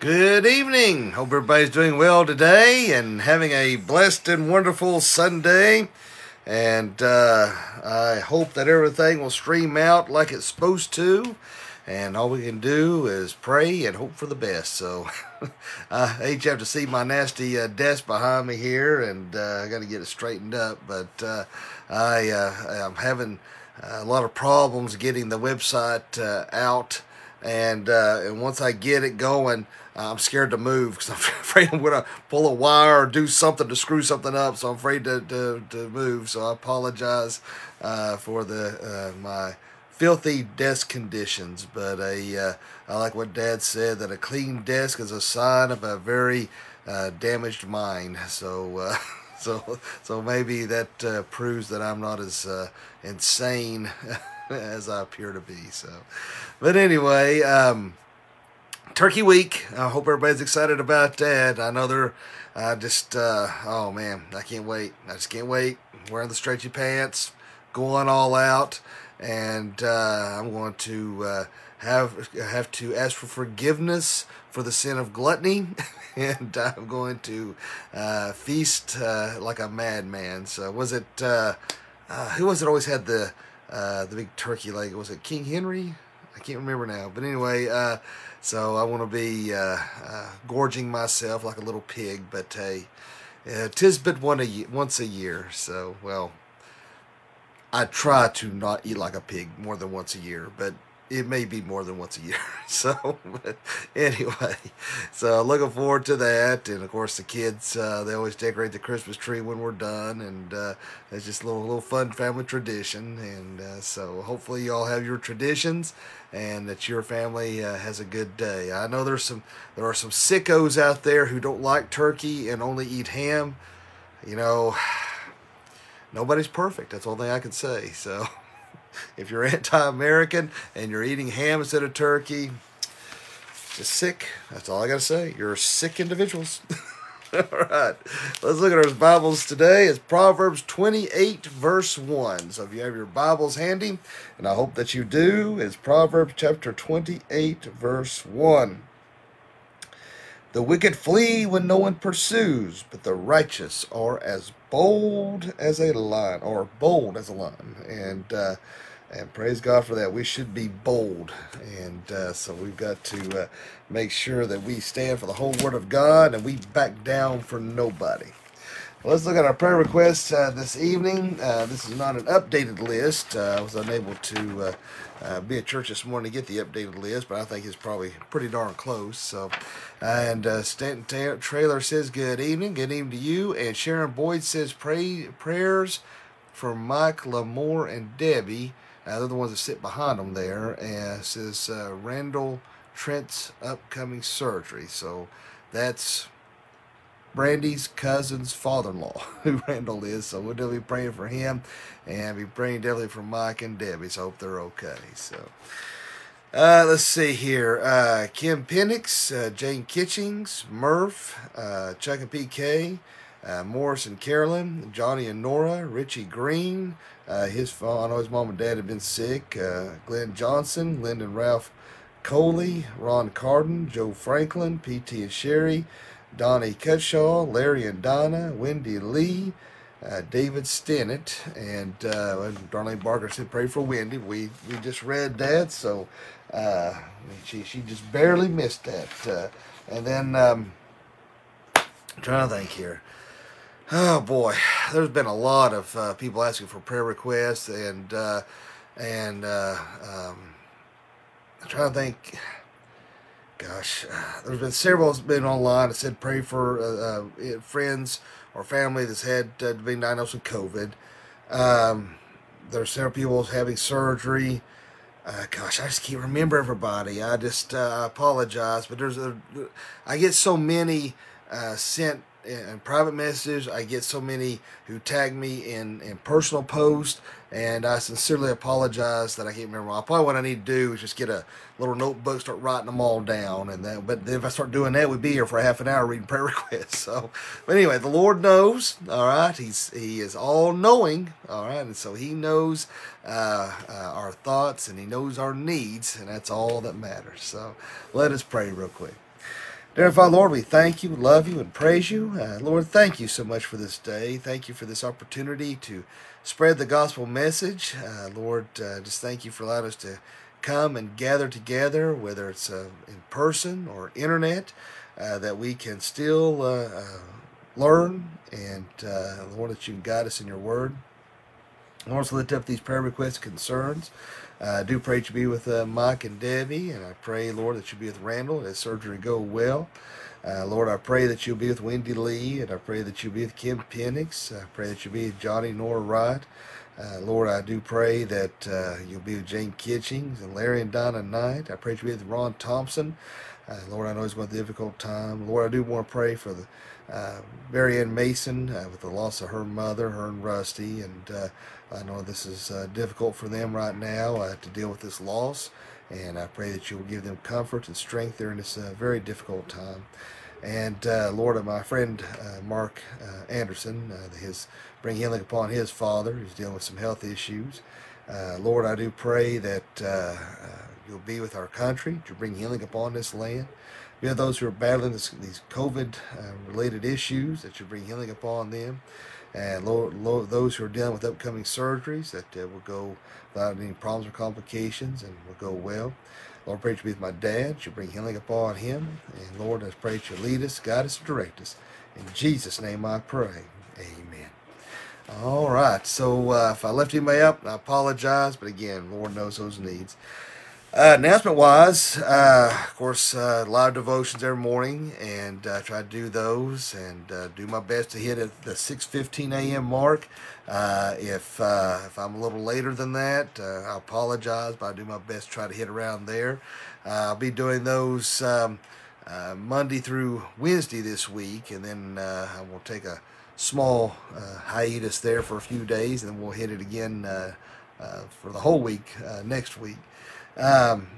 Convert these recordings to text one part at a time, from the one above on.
Good evening. Hope everybody's doing well today and having a blessed and wonderful Sunday. And uh, I hope that everything will stream out like it's supposed to. And all we can do is pray and hope for the best. So I hate you have to see my nasty uh, desk behind me here, and uh, I got to get it straightened up. But uh, I uh, I'm having a lot of problems getting the website uh, out and uh, and once I get it going, I'm scared to move because I'm afraid I'm gonna pull a wire or do something to screw something up. So I'm afraid to to, to move. So I apologize uh, for the uh, my filthy desk conditions. But a uh, I like what Dad said that a clean desk is a sign of a very uh, damaged mind. So. Uh, so, so maybe that proves that I'm not as insane as I appear to be. So, but anyway, um, Turkey Week. I hope everybody's excited about that. I know they're. I just, uh, oh man, I can't wait. I just can't wait. Wearing the stretchy pants, going all out, and uh, I'm going to uh, have have to ask for forgiveness for the sin of gluttony, and I'm going to uh, feast uh, like a madman. So was it? Uh, who was it? Always had the the big turkey leg. Was it King Henry? I can't remember now. But anyway, so I want to be uh, uh, gorging myself like a little pig. But hey, uh, tis but one a once a year. So well, I try to not eat like a pig more than once a year. But it may be more than once a year. So, anyway, so looking forward to that. And of course, the kids uh, they always decorate the Christmas tree when we're done, and uh, it's just a little little fun family tradition. And uh, so, hopefully, you all have your traditions, and that your family uh, has a good day. I know there's some there are some sickos out there who don't like turkey and only eat ham. You know, nobody's perfect. That's all thing I can say. So. if you're anti-American and you're eating ham instead of turkey, just sick. That's all I got to say. You're sick individuals. all right. Let's look at our Bibles today. It's Proverbs 28, verse 1. So if you have your Bibles handy, and I hope that you do, it's Proverbs chapter 28, verse 1. The wicked flee when no one pursues, but the righteous are as bold as a lion, or bold as a lion. And uh, and praise God for that. We should be bold, and uh, so we've got to uh, make sure that we stand for the whole Word of God, and we back down for nobody. Well, let's look at our prayer requests uh, this evening. Uh, this is not an updated list. Uh, I was unable to uh, uh, be at church this morning to get the updated list, but I think it's probably pretty darn close. So, and uh, Stanton Ta- Trailer says good evening, good evening to you, and Sharon Boyd says pray prayers for Mike Lamore and Debbie. Uh, they're the ones that sit behind them there, and says Randall Trent's upcoming surgery. So that's Brandy's cousin's father-in-law, who Randall is. So we'll definitely be praying for him, and be praying definitely for Mike and Debbie. So hope they're okay. So. Uh, let's see here. Uh, Kim Penix, uh, Jane Kitchings, Murph, uh, Chuck and PK, uh, Morris and Carolyn, Johnny and Nora, Richie Green, uh, his I know his mom and dad have been sick, Glenn Johnson, Lyndon Ralph Coley, Ron Carden, Joe Franklin, PT and Sherry, Donnie Cutshaw, Larry and Donna, Wendy Lee, uh, David Stennett, and uh, Darlene Barker said, "Pray for Wendy." We we just read that, so uh, she she just barely missed that. Uh, and then um, I'm trying to think here. Oh boy, there's been a lot of uh, people asking for prayer requests, and uh, and um, I'm trying to think gosh, uh, there's been several that's been online that said pray for uh, uh, friends or family that's had uh, been diagnosed with COVID. Um, there's several people having surgery. Uh, gosh, I just can't remember everybody. I just uh, apologize, but there's a, I get so many uh, sent in private messages. I get so many who tag me in, in personal posts, and I sincerely apologize that I can't remember. Probably what I need to do is just get a little notebook, start writing them all down, and then. But if I start doing that, we'd be here for half an hour reading prayer requests. So, but anyway, the Lord knows. All right, He's He is all knowing. All right, and so He knows uh, uh, our thoughts and He knows our needs, and that's all that matters. So, let us pray real quick. Dear Father, Lord, we thank you, love you, and praise you. Uh, Lord, thank you so much for this day. Thank you for this opportunity to spread the gospel message. Uh, Lord, uh, just thank you for allowing us to come and gather together, whether it's uh, in person or internet, uh, that we can still uh, learn and, Lord, that you can guide us in your word. Also lift up these prayer requests concerns. I do pray that you be with uh, Mike and Debbie, and I pray, Lord, that you be with Randall, that surgery go well. Uh, Lord, I pray that you'll be with Wendy Lee, and I pray that you'll be with Kim Penix. I pray that you'll be with Johnny Nora Wright. Uh, Lord, I do pray that uh, you'll be with Jane Kitchings and Larry and Donna Knight. I pray that you'll be with Ron Thompson. Uh, Lord, I know through a difficult time. Lord, I do want to pray for the uh, Mary Ann Mason uh, with the loss of her mother, her and Rusty, and uh, I know this is uh, difficult for them right now uh, to deal with this loss, and I pray that you will give them comfort and strength during this uh, very difficult time. And uh, Lord, my friend Mark Anderson, his bring healing upon his father, who's dealing with some health issues. Lord, I do pray that you'll be with our country to bring healing upon this land. Be with those who are battling this, these COVID-related issues, that you bring healing upon them and Lord, those who are dealing with upcoming surgeries that uh, will go without any problems or complications and will go well. Lord, pray to be with my dad. You bring healing upon him. And Lord, I pray that you lead us, guide us, and direct us. In Jesus' name I pray. Amen. All right. So uh, if I left anybody out, I apologize. But again, Lord knows those needs. Uh, announcement wise, uh, of course, uh, live devotions every morning, and I uh, try to do those and uh, do my best to hit at the 6:15 a.m. mark. Uh, if if I'm a little later than that, I apologize, but I do my best to try to hit around there. I'll be doing those um, Monday through Wednesday this week, and then I will take a small hiatus there for a few days, and then we'll hit it again for the whole week next week. Um,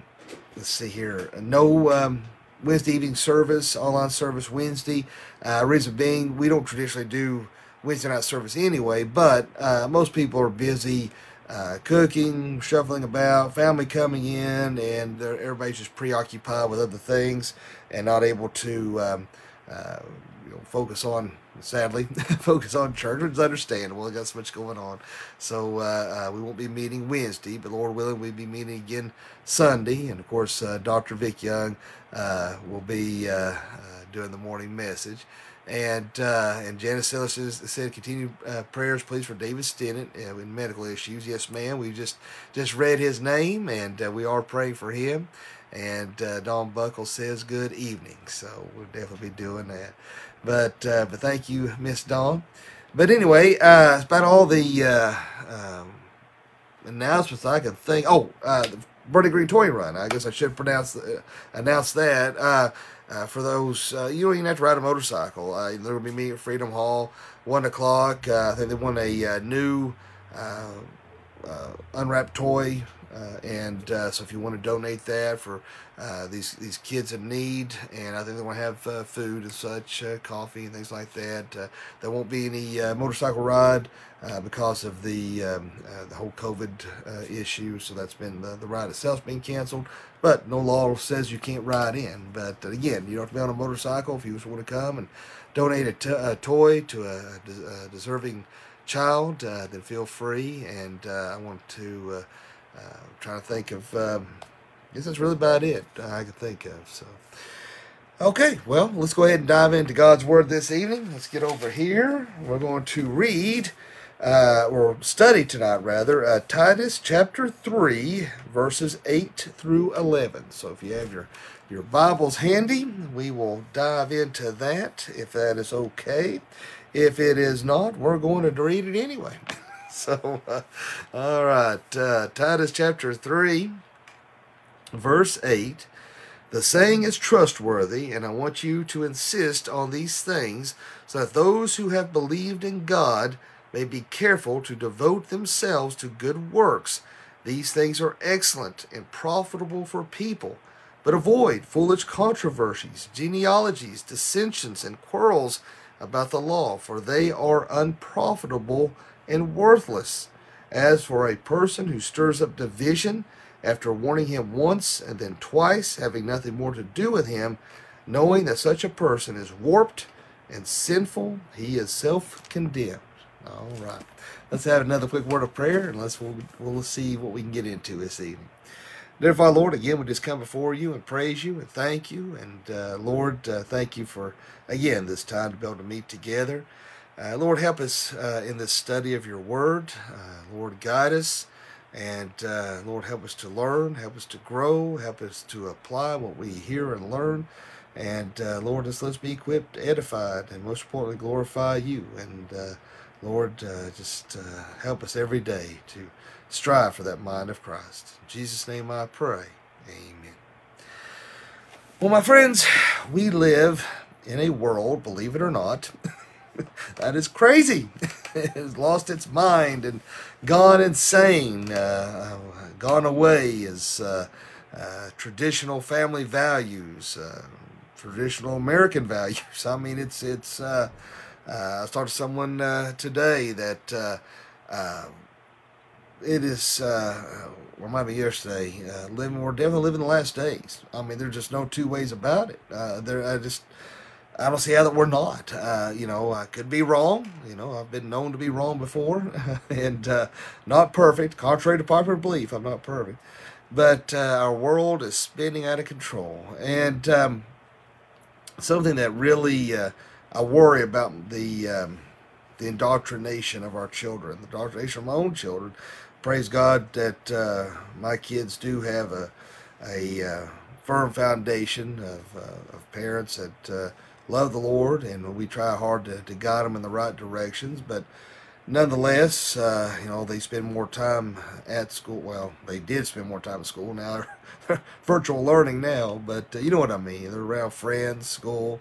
let's see here. No um, Wednesday evening service, online service Wednesday. Uh, reason being, we don't traditionally do Wednesday night service anyway, but uh, most people are busy uh, cooking, shuffling about, family coming in, and everybody's just preoccupied with other things and not able to um, uh, you know, focus on sadly, focus on church. It's understandable. We got so much going on. So uh, uh, we won't be meeting Wednesday, but Lord willing, we'll be meeting again Sunday. And of course, uh, Dr. Vic Young uh, will be uh, uh, doing the morning message. And and Janice Sellis said, continue prayers, please, for David Stennett with medical issues. Yes, ma'am. We just just read his name, and we are praying for him. And Don Buckle says, good evening. So we'll definitely be doing that. But uh, but thank you, Miss Dawn. But anyway, uh, it's about all the uh, um, announcements I can think. Oh, uh, the Bernie Green Toy Run. I guess I should pronounce uh, announce that. Uh, for those, you don't even have to ride a motorcycle. Going to be meeting at Freedom Hall, 1 o'clock. I think they want a new unwrapped toy uh, and uh, so if you want to donate that for uh, these these kids in need, and I think they want to have uh, food and such, uh, coffee and things like that. Uh, there won't be any motorcycle ride because of the um, the whole COVID issue. So that's been the, the ride itself's been canceled. But no law says you can't ride in. But again, you don't have to be on a motorcycle if you just want to come and donate a, t- a toy to a, a deserving child. then feel free. And I want to uh, I'm trying to think of. Um, I guess that's really about it I can think of. So, okay, well, let's go ahead and dive into God's Word this evening. Let's get over here. We're going to read uh, or study tonight, rather, uh, Titus chapter 3, verses 8 through 11. So if you have your, your Bibles handy, we will dive into that if that is okay. If it is not, we're going to read it anyway. so, uh, all right, uh, Titus chapter 3, verse 8. The saying is trustworthy, and I want you to insist on these things so that those who have believed in God may be careful to devote themselves to good works. These things are excellent and profitable for people. But avoid foolish controversies, genealogies, dissensions, and quarrels about the law, for they are unprofitable and worthless. As for a person who stirs up division after warning him once and then twice, having nothing more to do with him, knowing that such a person is warped and sinful, he is self condemned. All right. Let's have another quick word of prayer and let's we'll, we'll see what we can get into this evening. Dear Father, Lord, again, we just come before you and praise you and thank you. And uh, Lord, uh, thank you for, again, this time to be able to meet together. Uh, Lord, help us uh, in this study of your word. Uh, Lord, guide us. And uh, Lord, help us to learn, help us to grow, help us to apply what we hear and learn. And uh, Lord, just let's be equipped, edified, and most importantly, glorify you. And uh, Lord, just help us every day to strive for that mind of Christ. In Jesus' name I pray. Amen. Well, my friends, we live in a world, believe it or not, that is crazy. it has lost its mind and gone insane, uh, gone away is uh, uh, traditional family values, uh, traditional American values. I mean, it's it's. Uh, uh, I talked to someone today that it is. Uh, remind me yesterday. living, we're definitely living the last days. I mean, there's just no two ways about it. there, I just I don't see how that we're not. Uh, you know, I could be wrong. You know, I've been known to be wrong before, and uh, not perfect. Contrary to popular belief, I'm not perfect. But uh, our world is spinning out of control, and um, something that really uh, I worry about the um, the indoctrination of our children, the indoctrination of my own children. Praise God that uh, my kids do have a a uh, firm foundation of, of parents that love the Lord, and we try hard to, to guide them in the right directions. But nonetheless, uh, you know, they spend more time at school. Well, they did spend more time at school. Now they're virtual learning now, but uh, you know what I mean. They're around friends, school,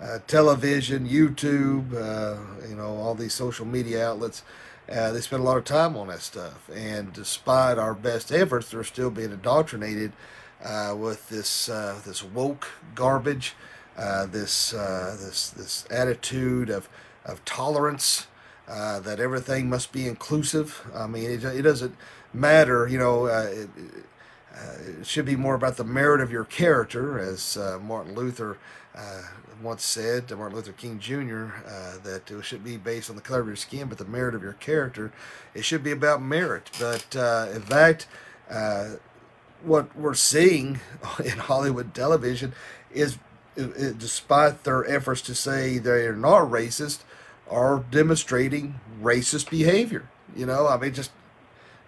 uh, television, YouTube, uh, you know, all these social media outlets. Uh, they spend a lot of time on that stuff, and despite our best efforts, they're still being indoctrinated uh, with this this woke garbage. Uh, this uh, this this attitude of of tolerance uh, that everything must be inclusive. I mean, it, it doesn't matter, you know. Uh, it, it, should be more about the merit of your character, as Martin Luther once said to Martin Luther King Jr. that it should be based on the color of your skin, but the merit of your character. It should be about merit, but in fact what we're seeing in Hollywood television is despite their efforts to say they are not racist, are demonstrating racist behavior. You know, I mean, just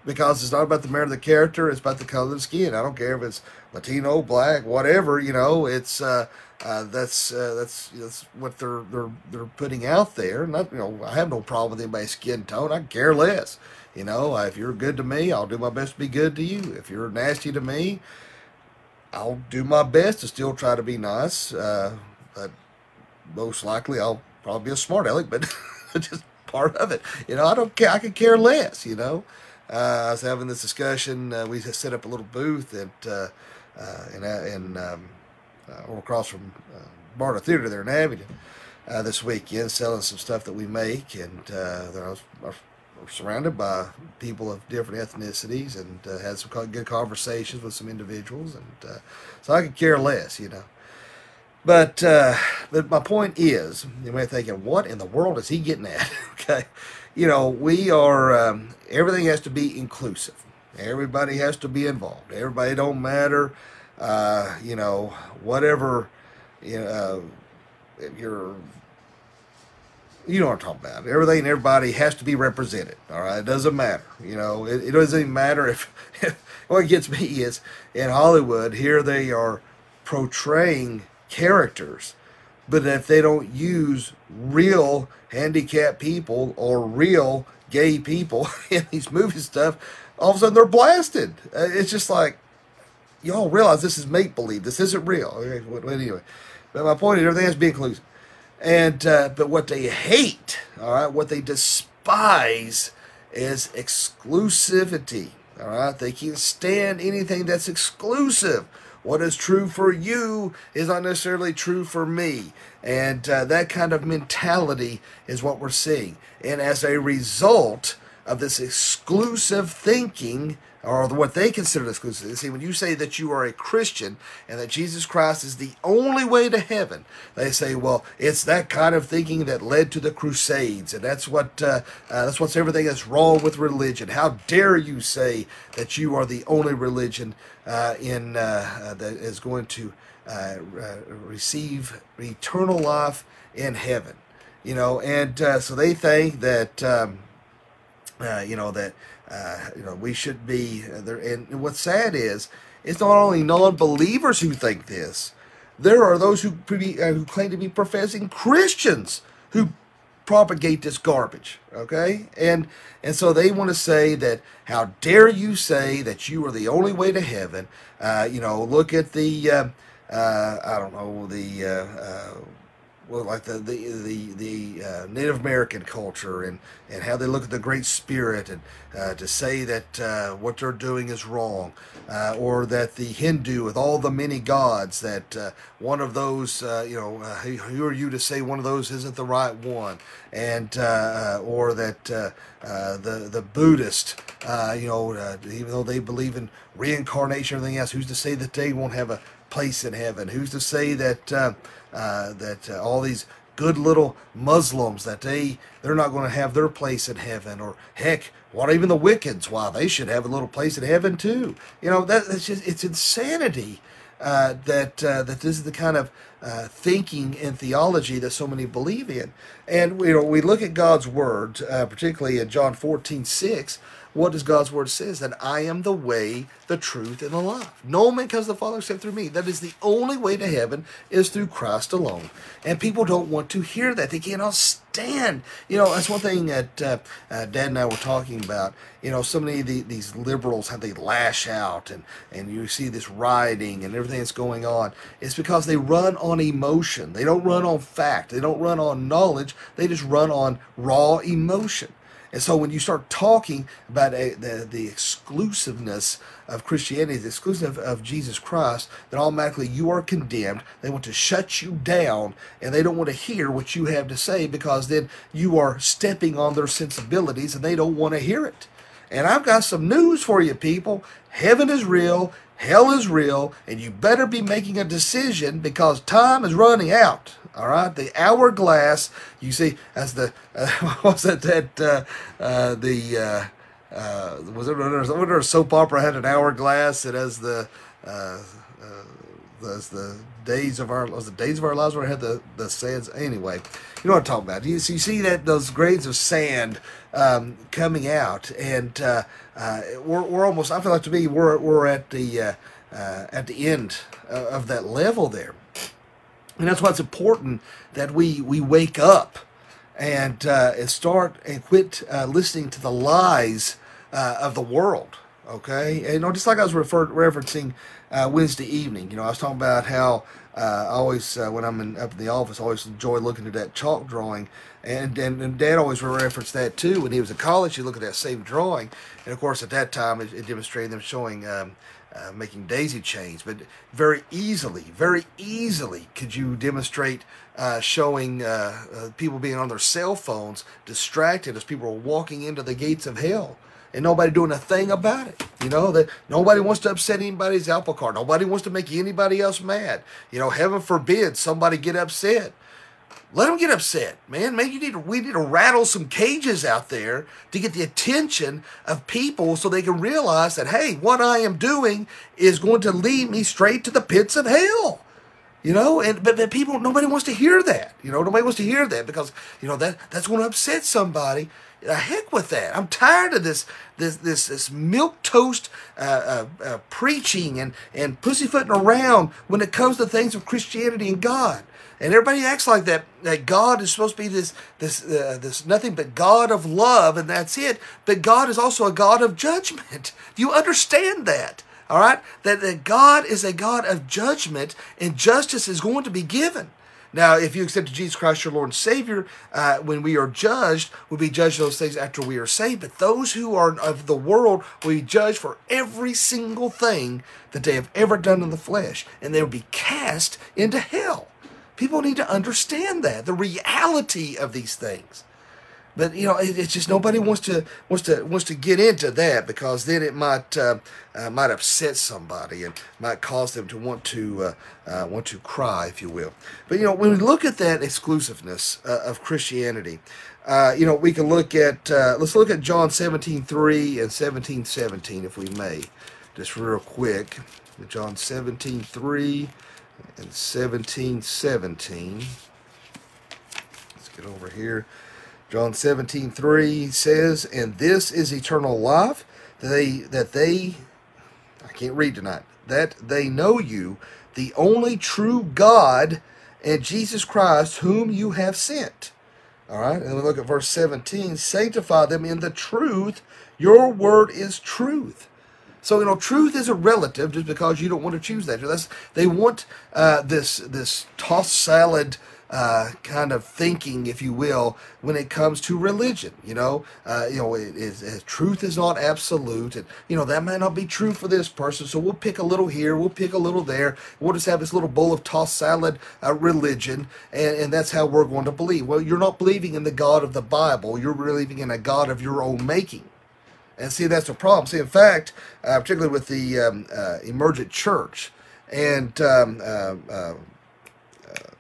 because it's not about the merit of the character, it's about the color of the skin. I don't care if it's Latino, black, whatever. You know, it's uh, uh, that's uh, that's that's what they're they're they're putting out there. Not you know, I have no problem with anybody's skin tone. I care less. You know, if you're good to me, I'll do my best to be good to you. If you're nasty to me, I'll do my best to still try to be nice. Uh, but most likely I'll probably be a smart aleck, but just part of it. You know, I don't care. I could care less. You know, uh, I was having this discussion. Uh, we set up a little booth at uh, uh in uh, in um, uh, across from uh, Barter Theater there in Abingdon this weekend, selling some stuff that we make, and there I was, was surrounded by people of different ethnicities and uh, had some good conversations with some individuals, and uh, so I could care less, you know. But uh, but my point is, you may be thinking, what in the world is he getting at? okay, you know, we are um, everything has to be inclusive. Everybody has to be involved. Everybody don't matter. Uh, you know, whatever. You know, if you're you know what I'm talking about. Everything and everybody has to be represented. All right, it doesn't matter. You know, it, it doesn't even matter if, if. What gets me is in Hollywood here they are portraying characters, but if they don't use real handicapped people or real gay people in these movie stuff, all of a sudden they're blasted. Uh, it's just like y'all realize this is make believe. This isn't real. Anyway, but my point is everything has to be inclusive. And uh, but what they hate, all right, what they despise is exclusivity. All right, they can't stand anything that's exclusive. What is true for you is not necessarily true for me. And uh, that kind of mentality is what we're seeing. And as a result, of this exclusive thinking or what they consider exclusive. See, when you say that you are a Christian and that Jesus Christ is the only way to heaven, they say, well, it's that kind of thinking that led to the Crusades, and that's what uh, uh, that's what's everything that's wrong with religion. How dare you say that you are the only religion uh, in uh, uh, that is going to uh, receive eternal life in heaven? You know, and so they think that um, you know that uh, you know, we should be uh, there. And what's sad is, it's not only non-believers who think this. There are those who uh, who claim to be professing Christians who propagate this garbage. Okay, and and so they want to say that how dare you say that you are the only way to heaven? Uh, you know, look at the uh, uh, I don't know the like the the the, the uh, Native American culture and, and how they look at the Great Spirit and uh, to say that uh, what they're doing is wrong, uh, or that the Hindu with all the many gods that uh, one of those uh, you know who are you to say one of those isn't the right one, and or that the the Buddhist you know even though they believe in reincarnation and everything else, who's to say that they won't have a place in heaven? Who's to say that uh, that uh, all these good little Muslims that they they're not going to have their place in heaven? Or heck, what even the Wiccans? Why they should have a little place in heaven too? You know that that's just it's insanity. Uh, that uh, that this is the kind of uh, thinking and theology that so many believe in, and you know we look at God's word, uh, particularly in John fourteen six what does God's word says? That I am the way, the truth, and the life. No man comes to the Father except through me. That is the only way to heaven is through Christ alone. And people don't want to hear that. They cannot stand. You know, that's one thing that uh, uh, Dad and I were talking about. You know, so many of the, these liberals, how they lash out and, and you see this rioting and everything that's going on. It's because they run on emotion. They don't run on fact. They don't run on knowledge. They just run on raw emotion. And so when you start talking about a, the, the exclusiveness of Christianity, the exclusive of Jesus Christ, then automatically you are condemned. They want to shut you down and they don't want to hear what you have to say because then you are stepping on their sensibilities and they don't want to hear it. And I've got some news for you, people. Heaven is real, hell is real, and you better be making a decision because time is running out. All right, the hourglass. You see, as the uh, was it that uh, uh, the uh, uh, was it when a soap opera had an hourglass? It has the uh, as the days of our was the days of our lives where it had the the sands. Anyway, you know what I'm talking about. You, so you see that those grains of sand um, coming out, and we're we're almost. I feel like to me we're we're at the uh, at the end of that level there. And that's why it's important that we, we wake up and, uh, and start and quit uh, listening to the lies uh, of the world. Okay, and, you know, just like I was referred, referencing uh, Wednesday evening. You know, I was talking about how uh, I always, uh, when I'm in, up in the office, I always enjoy looking at that chalk drawing, and, and and Dad always referenced that too. When he was in college, he looked at that same drawing, and of course, at that time, it, it demonstrated them showing. Um, uh, making daisy chains, but very easily, very easily could you demonstrate uh, showing uh, uh, people being on their cell phones distracted as people are walking into the gates of hell and nobody doing a thing about it. You know, that nobody wants to upset anybody's apple cart. Nobody wants to make anybody else mad. You know, heaven forbid somebody get upset let them get upset, man. Maybe you need to, we need to rattle some cages out there to get the attention of people so they can realize that hey, what I am doing is going to lead me straight to the pits of hell. You know, and but, but people nobody wants to hear that. You know, nobody wants to hear that because you know that that's going to upset somebody. The heck with that. I'm tired of this this this this milk toast uh, uh, uh, preaching and and pussyfooting around when it comes to things of Christianity and God. And everybody acts like that. That God is supposed to be this this uh, this nothing but God of love, and that's it. But God is also a God of judgment. Do you understand that? All right, that, that God is a God of judgment, and justice is going to be given. Now, if you accept Jesus Christ, your Lord and Savior, uh, when we are judged, we'll be judged those things after we are saved. But those who are of the world will be judged for every single thing that they have ever done in the flesh, and they will be cast into hell. People need to understand that, the reality of these things. but you know, it, it's just nobody wants to wants to wants to get into that because then it might uh, uh, might upset somebody and might cause them to want to uh, uh want to cry, if you will. But you know, when we look at that exclusiveness uh, of Christianity, uh, you know, we can look at let's look at John seventeen three and seventeen seventeen, if we may, just real quick. John seventeen three and seventeen seventeen. Let's get over here. John 17, 3 says, And this is eternal life, that they, that they, I can't read tonight, that they know you, the only true God, and Jesus Christ, whom you have sent. All right, and we look at verse 17 sanctify them in the truth. Your word is truth. So you know, truth is a relative just because you don't want to choose that. That's, they want uh, this this tossed salad uh, kind of thinking, if you will, when it comes to religion. You know, uh, you know, it, it, it, truth is not absolute, and you know that might not be true for this person. So we'll pick a little here, we'll pick a little there. We'll just have this little bowl of tossed salad uh, religion, and, and that's how we're going to believe. Well, you're not believing in the God of the Bible. You're believing in a God of your own making. And see, that's a problem. See, in fact, uh, particularly with the um, uh, emergent church and um, uh, uh,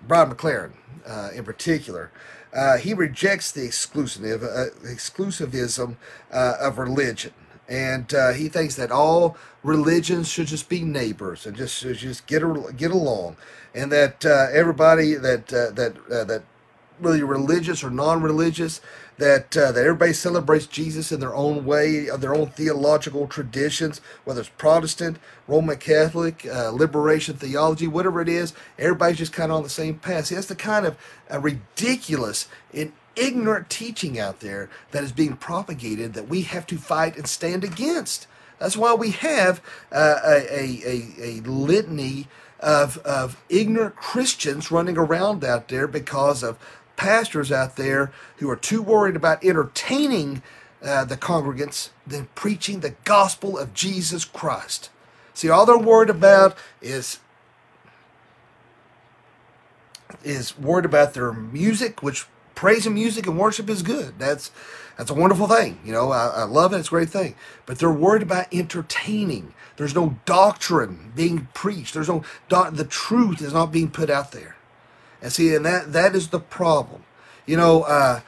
Brian McLaren, uh, in particular. Uh, he rejects the exclusive, uh, exclusivism uh, of religion, and uh, he thinks that all religions should just be neighbors and just just get get along, and that uh, everybody that that that really religious or non-religious that uh, that everybody celebrates Jesus in their own way, of their own theological traditions, whether it's Protestant, Roman Catholic, uh, liberation theology, whatever it is. Everybody's just kind of on the same path. See, that's the kind of uh, ridiculous and ignorant teaching out there that is being propagated that we have to fight and stand against. That's why we have uh, a, a, a, a litany of, of ignorant Christians running around out there because of pastors out there who are too worried about entertaining uh, the congregants than preaching the gospel of Jesus Christ. See, all they're worried about is is worried about their music, which praise and music and worship is good. That's that's a wonderful thing. You know, I, I love it. It's a great thing. But they're worried about entertaining. There's no doctrine being preached. There's no the truth is not being put out there. And see, and that that is the problem. You know, uh,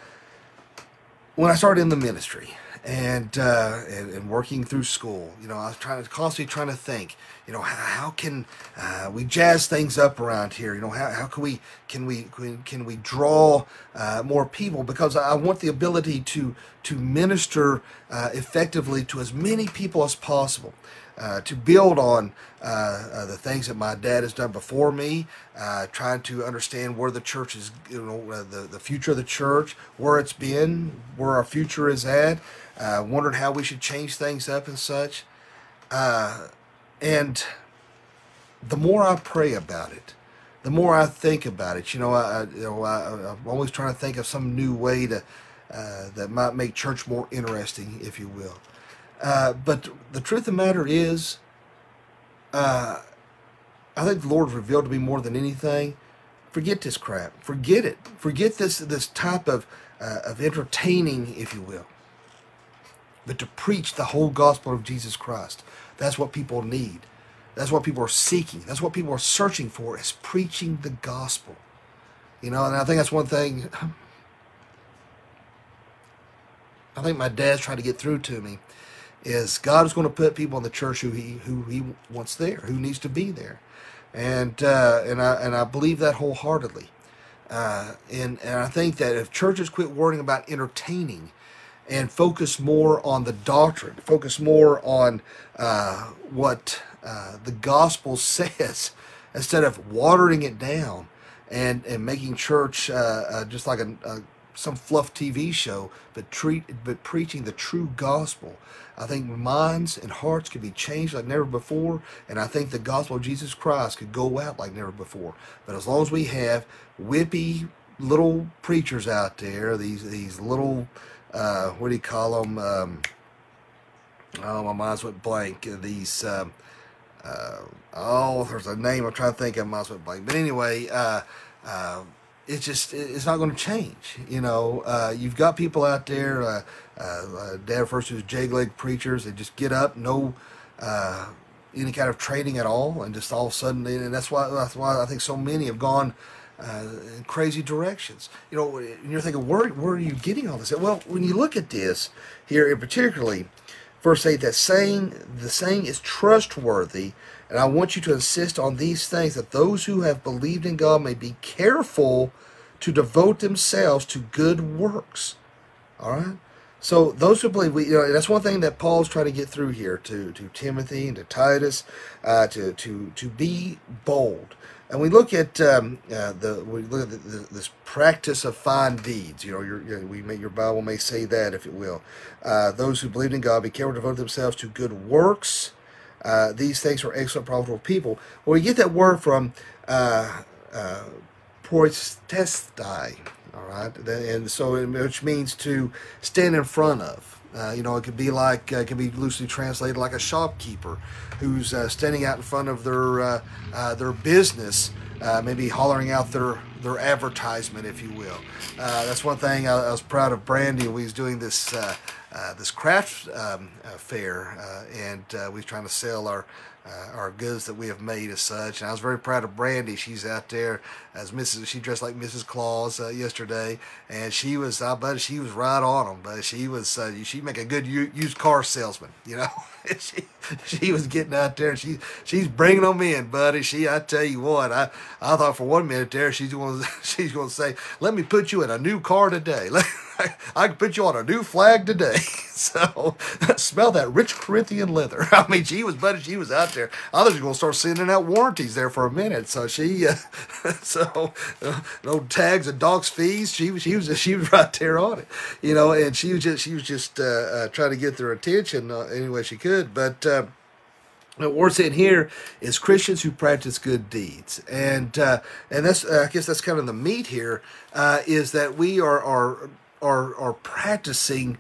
when I started in the ministry and, uh, and, and working through school, you know, I was trying to constantly trying to think, you know, how, how can uh, we jazz things up around here? You know, how, how can we can we can, we draw uh, more people? Because I want the ability to to minister uh, effectively to as many people as possible uh, to build on uh, uh, the things that my dad has done before me, uh, trying to understand where the church is, you know, uh, the, the future of the church, where it's been, where our future is at, uh, wondering how we should change things up and such. and the more I pray about it, the more I think about it, you know, I, you know, I, am always trying to think of some new way to that might make church more interesting, if you will. Uh, but the truth of the matter is, uh, I think the Lord revealed to me more than anything. Forget this crap. Forget it. Forget this this type of uh, of entertaining, if you will. But to preach the whole gospel of Jesus Christ. That's what people need. That's what people are seeking. That's what people are searching for is preaching the gospel. You know, and I think that's one thing I think my dad's trying to get through to me is God is going to put people in the church who he who he wants there, who needs to be there, and uh, and I and I believe that wholeheartedly. Uh, and and I think that if churches quit worrying about entertaining and focus more on the doctrine, focus more on uh, what uh, the gospel says, instead of watering it down and and making church uh, uh, just like a, a some fluff TV show, but treat but preaching the true gospel. I think minds and hearts could be changed like never before, and I think the gospel of Jesus Christ could go out like never before. But as long as we have whippy little preachers out there, these these little uh, what do you call them? Um, oh, my mind's went blank. These um, uh, oh, there's a name I'm trying to think of. My mind's went blank. But anyway. Uh, uh, it's just it's not going to change. You know, uh, you've got people out there. Uh, uh, Dad refers to as jackleg preachers. They just get up, no uh, any kind of training at all, and just all of a sudden, and that's why that's why I think so many have gone uh, in crazy directions. You know, and you're thinking, where where are you getting all this? Well, when you look at this here, in particularly verse eight, that saying the saying is trustworthy. And I want you to insist on these things that those who have believed in God may be careful to devote themselves to good works. All right? So those who believe, we, you know, that's one thing that Paul's trying to get through here to, to Timothy and to Titus, uh, to, to, to be bold. And we look at um, uh, the we look at the, the, this practice of fine deeds. You know, your, your, we may, your Bible may say that, if it will. Uh, those who believe in God be careful to devote themselves to good works uh, these things are excellent, profitable people. Well, we get that word from uh, uh, all right, and so which means to stand in front of. Uh, you know, it could be like uh, it can be loosely translated like a shopkeeper who's uh, standing out in front of their uh, uh, their business, uh, maybe hollering out their their advertisement, if you will. that's one thing I, I, was proud of. Brandy, we was doing this this craft um, uh, fair, uh, and uh, we are trying to sell our uh, our goods that we have made as such. And I was very proud of Brandy. She's out there as Mrs. She dressed like Mrs. Claus uh, yesterday, and she was, I bet she was right on them. But she was, uh, she make a good used car salesman, you know. she she was getting out there. She she's bringing them in, buddy. She, I tell you what, I I thought for one minute there she's going she's going to say, "Let me put you in a new car today." I can put you on a new flag today. so smell that rich Corinthian leather. I mean, she was, buddy, she was out there. I was going to start sending out warranties there for a minute. So she, uh, so uh, no tags and dogs fees. She was, she was, she was right there on it, you know. And she was just, she was just uh, uh trying to get their attention uh, any way she could. But uh, what we're saying here is Christians who practice good deeds, and uh, and that's uh, I guess that's kind of the meat here uh, is that we are are are, are practicing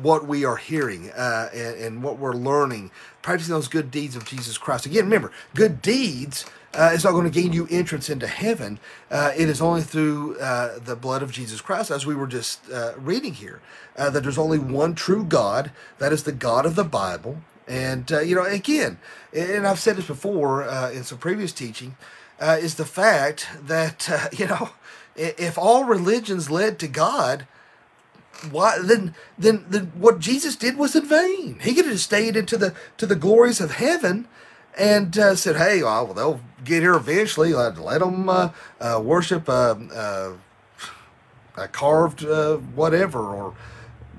what we are hearing and, and, what we're learning, practicing those good deeds of Jesus Christ. Again, remember, good deeds uh, is not going to gain you entrance into heaven. Uh, it is only through uh, the blood of Jesus Christ, as we were just uh, reading here, that there's only one true God. That is the God of the Bible. And, you know, again, and I've said this before in some previous teaching, is the fact that, you know, if all religions led to God, why then then then what Jesus did was in vain. He could have stayed into the to the glories of heaven and uh, said, "Hey, well, they'll get here eventually. Let, let them uh, uh, worship uh, uh, a carved uh, whatever or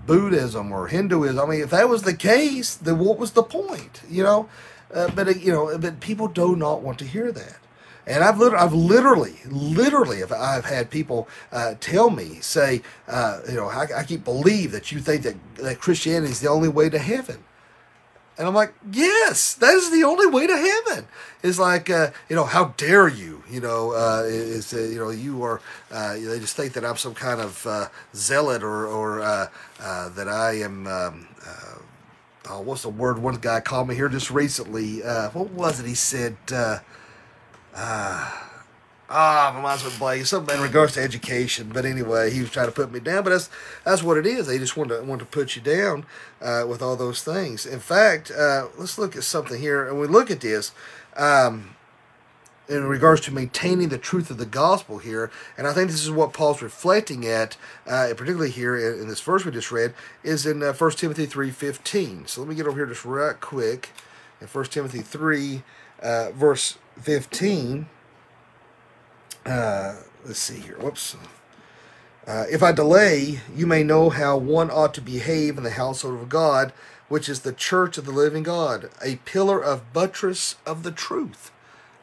Buddhism or Hinduism. I mean, if that was the case, then what was the point? You know." but you know, but people do not want to hear that. And I've literally, I've literally, literally, I've had people uh, tell me, say, uh, you know, I, I keep believe that you think that, that Christianity is the only way to heaven. And I'm like, yes, that is the only way to heaven. It's like, uh, you know, how dare you? You know, uh, uh, you know, you are. Uh, they just think that I'm some kind of uh, zealot or or uh, that I am. Um, oh, what's the word? One guy called me here just recently. what was it? He said. Ah, ah, my mind's with Blake. Something in regards to education, but anyway, he was trying to put me down. But that's that's what it is. They just want to want to put you down uh, with all those things. In fact, uh, let's look at something here, and we look at this. Um, in regards to maintaining the truth of the gospel here, and I think this is what Paul's reflecting at, uh, particularly here in, in, this verse we just read, is in uh, 1 Timothy 3.15. So let me get over here just right quick. In 1 Timothy 3, uh, verse 15. Uh, let's see here. Whoops. Uh, if I delay, you may know how one ought to behave in the household of God, which is the church of the living God, a pillar of buttress of the truth.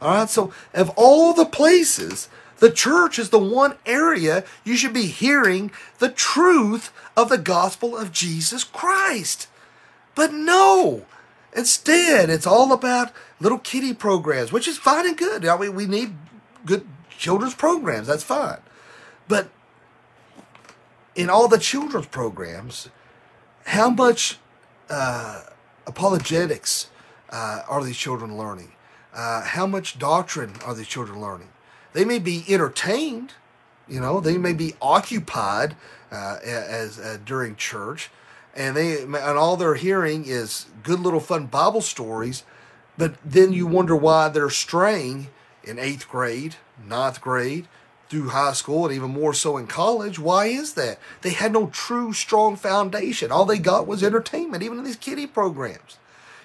All right, so of all the places, the church is the one area you should be hearing the truth of the gospel of Jesus Christ. But no, Instead, it's all about little kiddie programs, which is fine and good. I mean, we need good children's programs. That's fine. But in all the children's programs, how much uh, apologetics uh, are these children learning? Uh, how much doctrine are these children learning? They may be entertained, You know, they may be occupied uh, as uh, during church, and they and all they're hearing is good little fun Bible stories. But then you wonder why they're straying in eighth grade, ninth grade, through high school, and even more so in college. Why is that? They had no true, strong foundation. All they got was entertainment, even in these kiddie programs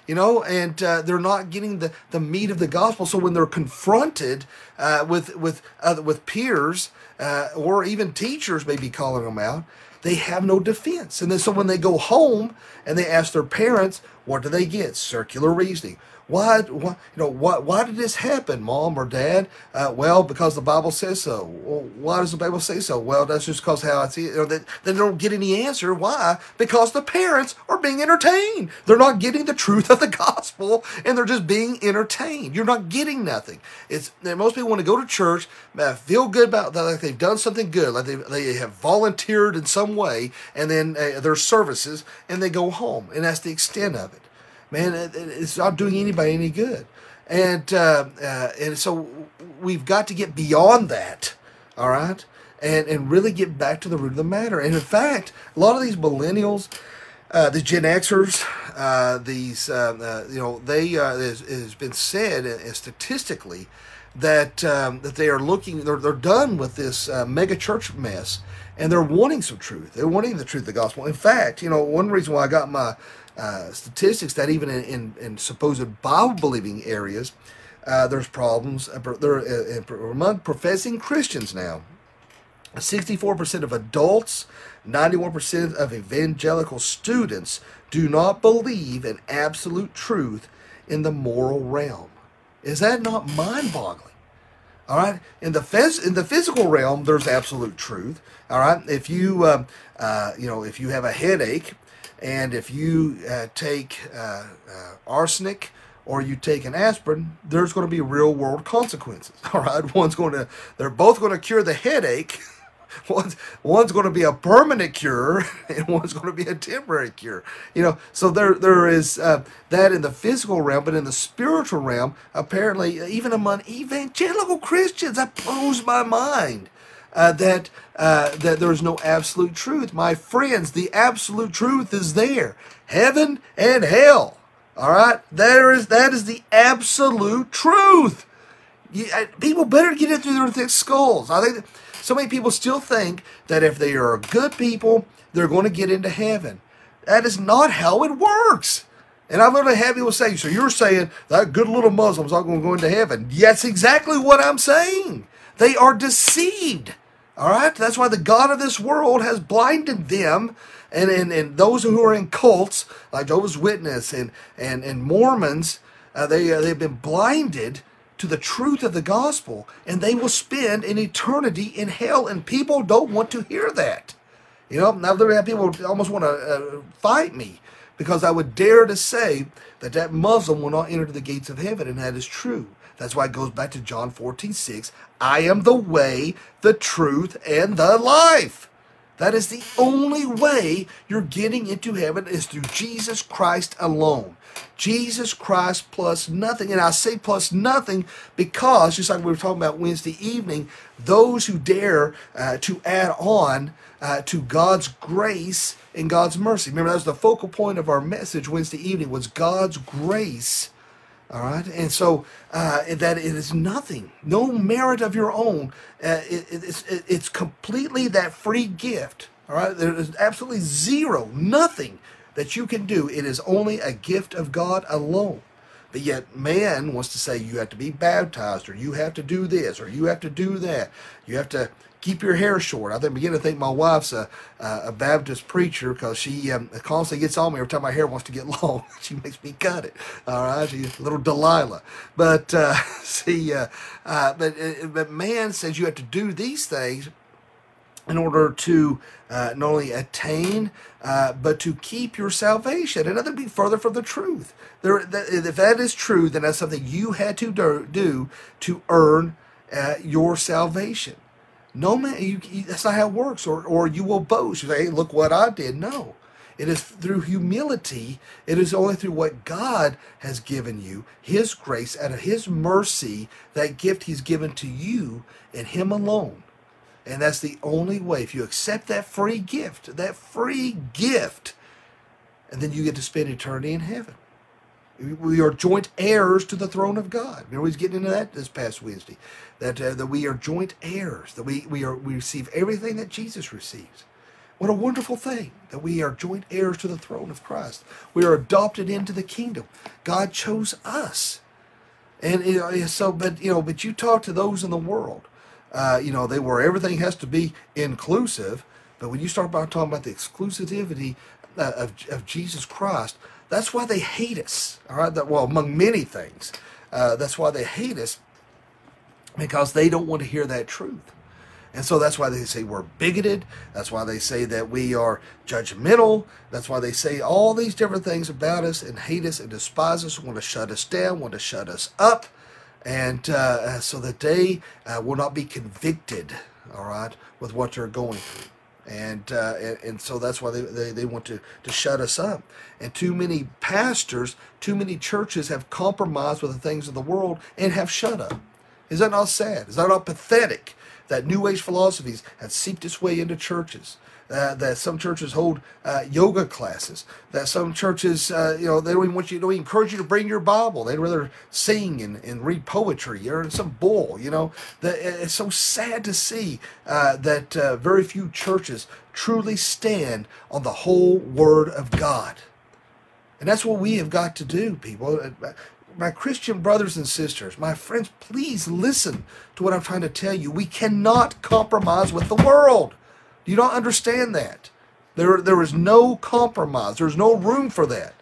you know, and uh, they're not getting the, the meat of the gospel. So when they're confronted uh, with with uh, with peers uh, or even teachers, maybe calling them out, they have no defense. And then so when they go home and they ask their parents, what do they get? Circular reasoning. Why, why, you know, why, why did this happen, mom or dad? Uh, well, because the Bible says so. Well, why does the Bible say so? Well, that's just because how I see it. You know, they, they don't get any answer. Why? Because the parents are being entertained. They're not getting the truth of the gospel, and they're just being entertained. You're not getting nothing. It's most people want to go to church, uh, feel good about that, like they've done something good, like they they have volunteered in some way, and then uh, their services, and they go home, and that's the extent of it man, it, it's not doing anybody any good. And uh, uh, and so we've got to get beyond that, all right, and and really get back to the root of the matter. And in fact, a lot of these millennials, uh, the Gen Xers, uh, these uh, uh, you know, they uh, it has been said uh, statistically that um, that they are looking, they're they're done with this mega church mess, and they're wanting some truth. They're wanting the truth of the gospel. In fact, you know, one reason why I got my uh, statistics that even in, in, in supposed Bible believing areas, uh, there's problems uh, there, uh, among professing Christians now. 64% of adults, 91% of evangelical students do not believe in absolute truth in the moral realm. Is that not mind boggling? All right. In the phys- in the physical realm, there's absolute truth. All right. If you uh, uh, you know if you have a headache and if you uh, take uh, uh, arsenic or you take an aspirin, there's going to be real world consequences. All right, one's going to, they're both going to cure the headache. one's one's going to be a permanent cure, and one's going to be a temporary cure. You know, so there there is uh, that in the physical realm, but in the spiritual realm, apparently, even among evangelical Christians, that blows my mind uh, that uh, that there is no absolute truth. My friends, the absolute truth is there. Heaven and hell. All right, there is that is the absolute truth. You, uh, people better get it through their thick skulls. I think so many people still think that if they are good people, they're going to get into heaven. That is not how it works. And I literally have people say, so you're saying that good little Muslims aren't going to go into heaven. That's exactly what I'm saying. They are deceived. All right? That's why the God of this world has blinded them and, and, and those who are in cults, like Jehovah's Witness and, and, and Mormons, uh, they, uh, they've been blinded to the truth of the gospel, and they will spend an eternity in hell, and people don't want to hear that. You know, now there have people almost want to uh, fight me because I would dare to say that that Muslim will not enter the gates of heaven, and that is true. That's why it goes back to John 14, 6. I am the way, the truth, and the life. That is the only way you're getting into heaven is through Jesus Christ alone. Jesus Christ plus nothing. And I say plus nothing because, just like we were talking about Wednesday evening, those who dare uh, to add on uh, to God's grace and God's mercy. Remember, that was the focal point of our message Wednesday evening was God's grace all right, and so uh, that it is nothing, no merit of your own. Uh, it, it's, it, it's completely that free gift. All right, there is absolutely zero, nothing that you can do. It is only a gift of God alone. But yet, man wants to say you have to be baptized, or you have to do this, or you have to do that. You have to keep your hair short. I begin to think my wife's a, a Baptist preacher because she um, constantly gets on me every time my hair wants to get long. she makes me cut it. All right, she's a little Delilah. But uh, see, uh, uh, but uh, but man says you have to do these things in order to uh, not only attain, uh, but to keep your salvation. And nothing be further from the truth. There, if that is true, then that's something you had to do to earn uh, your salvation. No man, you, that's not how it works. Or, or you will boast. You say, hey, look what I did. No. It is through humility. It is only through what God has given you, His grace, of His mercy, that gift He's given to you and Him alone. And that's the only way. If you accept that free gift, that free gift, and then you get to spend eternity in heaven. We are joint heirs to the throne of God. Remember, he's getting into that this past Wednesday. That uh, that we are joint heirs. That we we are we receive everything that Jesus receives. What a wonderful thing that we are joint heirs to the throne of Christ. We are adopted into the kingdom. God chose us, and you know, so. But you know, but you talk to those in the world, uh, you know, they where everything has to be inclusive. But when you start by talking about the exclusivity uh, of, of Jesus Christ, that's why they hate us. All right, that well, among many things, uh, that's why they hate us because they don't want to hear that truth. And so that's why they say we're bigoted. That's why they say that we are judgmental. That's why they say all these different things about us and hate us and despise us, want to shut us down, want to shut us up. And uh, so that they uh, will not be convicted, all right, with what they're going through and uh, and, and, so that's why they, they, they want to, to shut us up. And too many pastors, too many churches have compromised with the things of the world and have shut up. Is that not sad? Is that not pathetic that New Age philosophies have seeped its way into churches? Uh, that some churches hold uh, yoga classes. That some churches, uh, you know, they don't even want you to encourage you to bring your Bible. They'd rather sing and, and read poetry or some bull. You know, that it's so sad to see uh, that uh, very few churches truly stand on the whole Word of God, and that's what we have got to do, people. My Christian brothers and sisters, my friends, please listen to what I'm trying to tell you. We cannot compromise with the world. You don't understand that. There, there is no compromise. There's no room for that.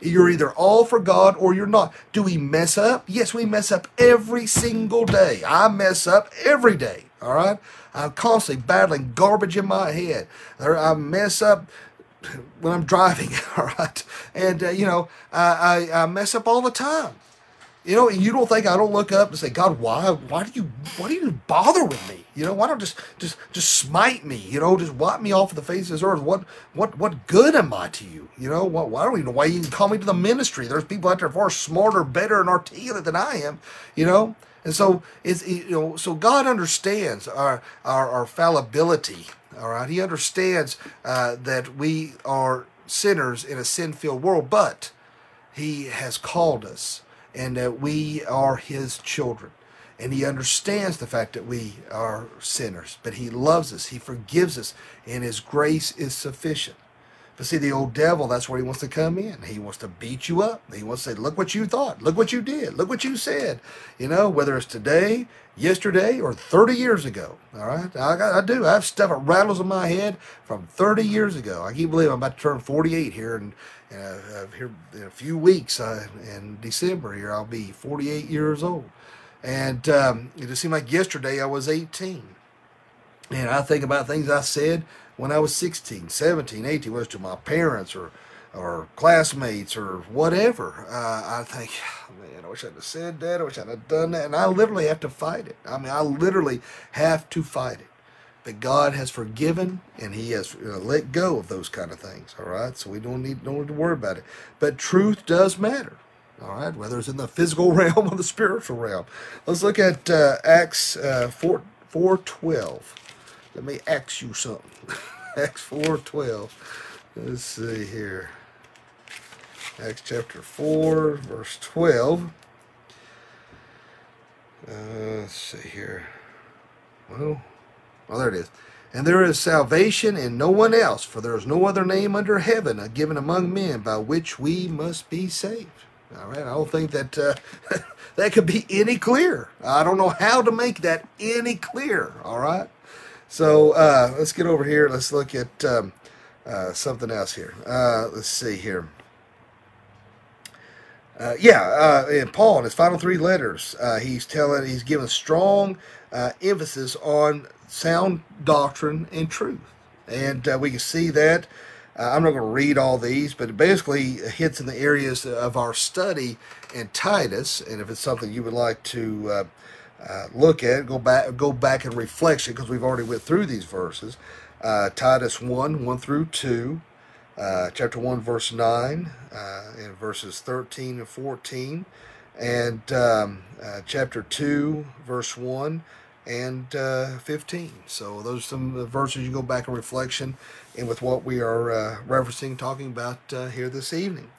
You're either all for God or you're not. Do we mess up? Yes, we mess up every single day. I mess up every day. All right. I'm constantly battling garbage in my head. I mess up when I'm driving. All right. And, uh, you know, I, I, I mess up all the time. You know, you don't think I don't look up and say, God, why, why do you, why do you bother with me? You know, why don't just, just, just smite me? You know, just wipe me off of the face of this earth. What, what, what good am I to you? You know, why, I don't know why you even call me to the ministry. There's people out there far smarter, better, and articulate than I am. You know, and so it's, you know, so God understands our, our, our fallibility. All right, He understands uh, that we are sinners in a sin-filled world, but He has called us and that we are his children. And he understands the fact that we are sinners, but he loves us, he forgives us, and his grace is sufficient. But see, the old devil, that's where he wants to come in. He wants to beat you up. He wants to say, look what you thought. Look what you did. Look what you said. You know, whether it's today, yesterday, or 30 years ago. All right? I, I do. I have stuff that rattles in my head from 30 years ago. I can't believe I'm about to turn 48 here and uh, here in a few weeks uh, in December here, I'll be 48 years old. And um, it just seemed like yesterday I was 18. And I think about things I said when I was 16, 17, 18, whether to my parents or or classmates or whatever. Uh, I think, man, I wish I'd have said that. I wish I'd have done that. And I literally have to fight it. I mean, I literally have to fight it that God has forgiven and He has you know, let go of those kind of things. All right, so we don't need don't need to worry about it. But truth does matter. All right, whether it's in the physical realm or the spiritual realm. Let's look at uh, Acts uh, four four twelve. Let me ask you something. Acts four twelve. Let's see here. Acts chapter four, verse twelve. Uh, let's see here. Well. Oh, there it is. And there is salvation in no one else, for there is no other name under heaven given among men by which we must be saved. All right, I don't think that uh, that could be any clearer. I don't know how to make that any clearer. All right, so uh, let's get over here. Let's look at um, uh, something else here. Uh, let's see here. Uh, yeah, uh, in Paul, in his final three letters, uh, he's telling, he's giving strong uh, emphasis on sound doctrine and truth. And uh, we can see that. Uh, I'm not going to read all these, but it basically hits in the areas of our study in Titus. And if it's something you would like to uh, uh, look at, go back, go back in reflection because we've already went through these verses. Uh, Titus 1, 1 through 2, uh, chapter 1, verse 9, and verses 13 and 14, and um, chapter 2, verse 1, and uh, 15. So those are some verses you go back in reflection and with what we are uh, referencing, talking about uh, here this evening.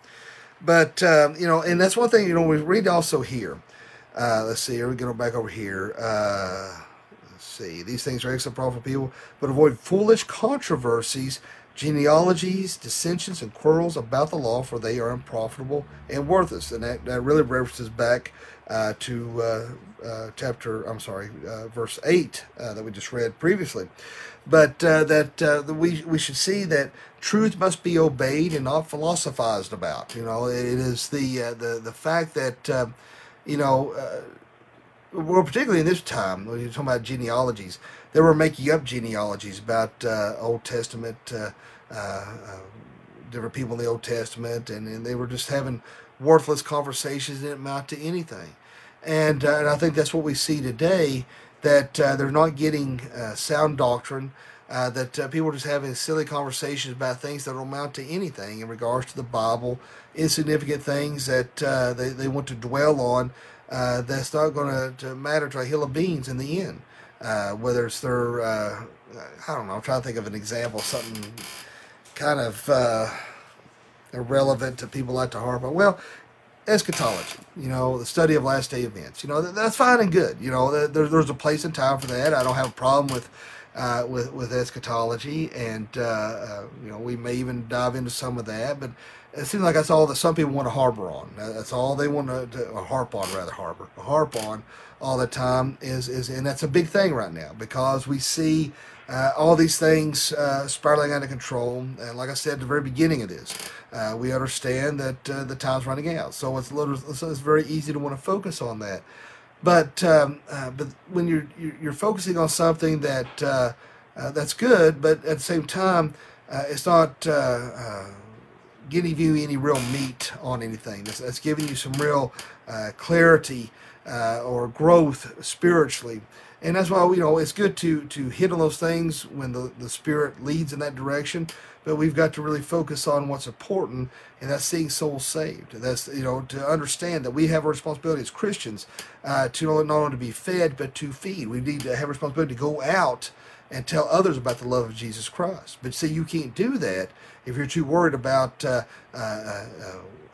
But, um, you know, and that's one thing, you know, we read also here. Uh, let's see, here we go back over here. Uh, let's see, these things are excellent for people, but avoid foolish controversies genealogies, dissensions, and quarrels about the law, for they are unprofitable and worthless. And that, that really references back uh, to uh, uh, chapter, I'm sorry, uh, verse 8 uh, that we just read previously. But that we, we should see that truth must be obeyed and not philosophized about. You know, it is the, the, the fact that, you know, well, particularly in this time, when you're talking about genealogies, they were making up genealogies about uh, Old Testament, uh, uh, different people in the Old Testament, and, and they were just having worthless conversations didn't amount to anything. And, uh, and I think that's what we see today, that uh, they're not getting sound doctrine, that people are just having silly conversations about things that don't amount to anything in regards to the Bible, insignificant things that they, they want to dwell on. that's not going to matter to a hill of beans in the end uh, whether it's their, uh, I don't know, I'm trying to think of an example, something kind of uh, irrelevant to people like to harp on. Well, eschatology, you know, the study of last day events, you know, that's fine and good. You know, there, there's a place and time for that. I don't have a problem with. Uh, with with eschatology, and uh, uh, you know we may even dive into some of that. But it seems like that's all that some people want to harbor on. That's all they want to, to harp on, rather harbor, harp on all the time is is and that's a big thing right now because we see uh, all these things uh, spiraling out of control. And like I said at the very beginning of this, uh, we understand that uh, the time's running out. So it's little, so it's very easy to want to focus on that. But um, uh, but when you're you're focusing on something that uh, that's good, but at the same time, it's not giving you any real meat on anything. That's, giving you some real clarity or growth spiritually. And that's why you know it's good to to hit on those things when the, the spirit leads in that direction. But we've got to really focus on what's important, and that's seeing souls saved. That's you know to understand that we have a responsibility as Christians uh, to not only to be fed but to feed. We need to have a responsibility to go out and tell others about the love of Jesus Christ. But see, you can't do that if you're too worried about uh, uh, uh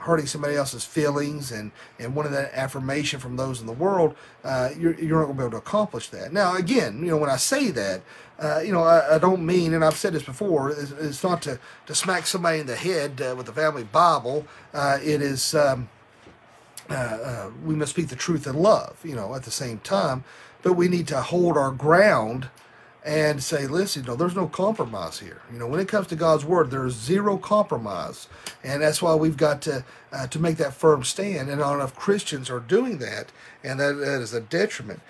hurting somebody else's feelings and, and wanting that affirmation from those in the world, uh, you're, you're not going to be able to accomplish that. Now, again, you know, when I say that, uh, you know, I, I, don't mean, and I've said this before, it's, it's not to, to smack somebody in the head uh, with the family Bible. Uh, it is, um, uh, uh, we must speak the truth in love, you know, at the same time, but we need to hold our ground and say, listen, you know, there's no compromise here. You know, when it comes to God's word, there's zero compromise, and that's why we've got to uh, to make that firm stand. And not enough Christians are doing that, and that, that is a detriment.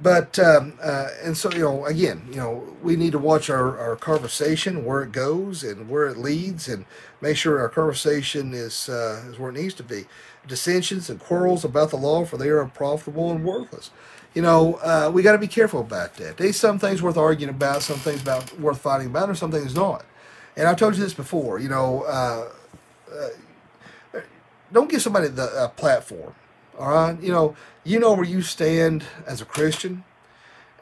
But um, uh, and so you know, again, you know, we need to watch our, our conversation where it goes and where it leads, and make sure our conversation is uh, is where it needs to be. Dissensions and quarrels about the law, for they are unprofitable and worthless you know, uh, we got to be careful about that. There's some things worth arguing about, some things about worth fighting about, or some things not. And I've told you this before. You know, uh, uh, don't give somebody the platform. All right, you know, you know where you stand as a Christian,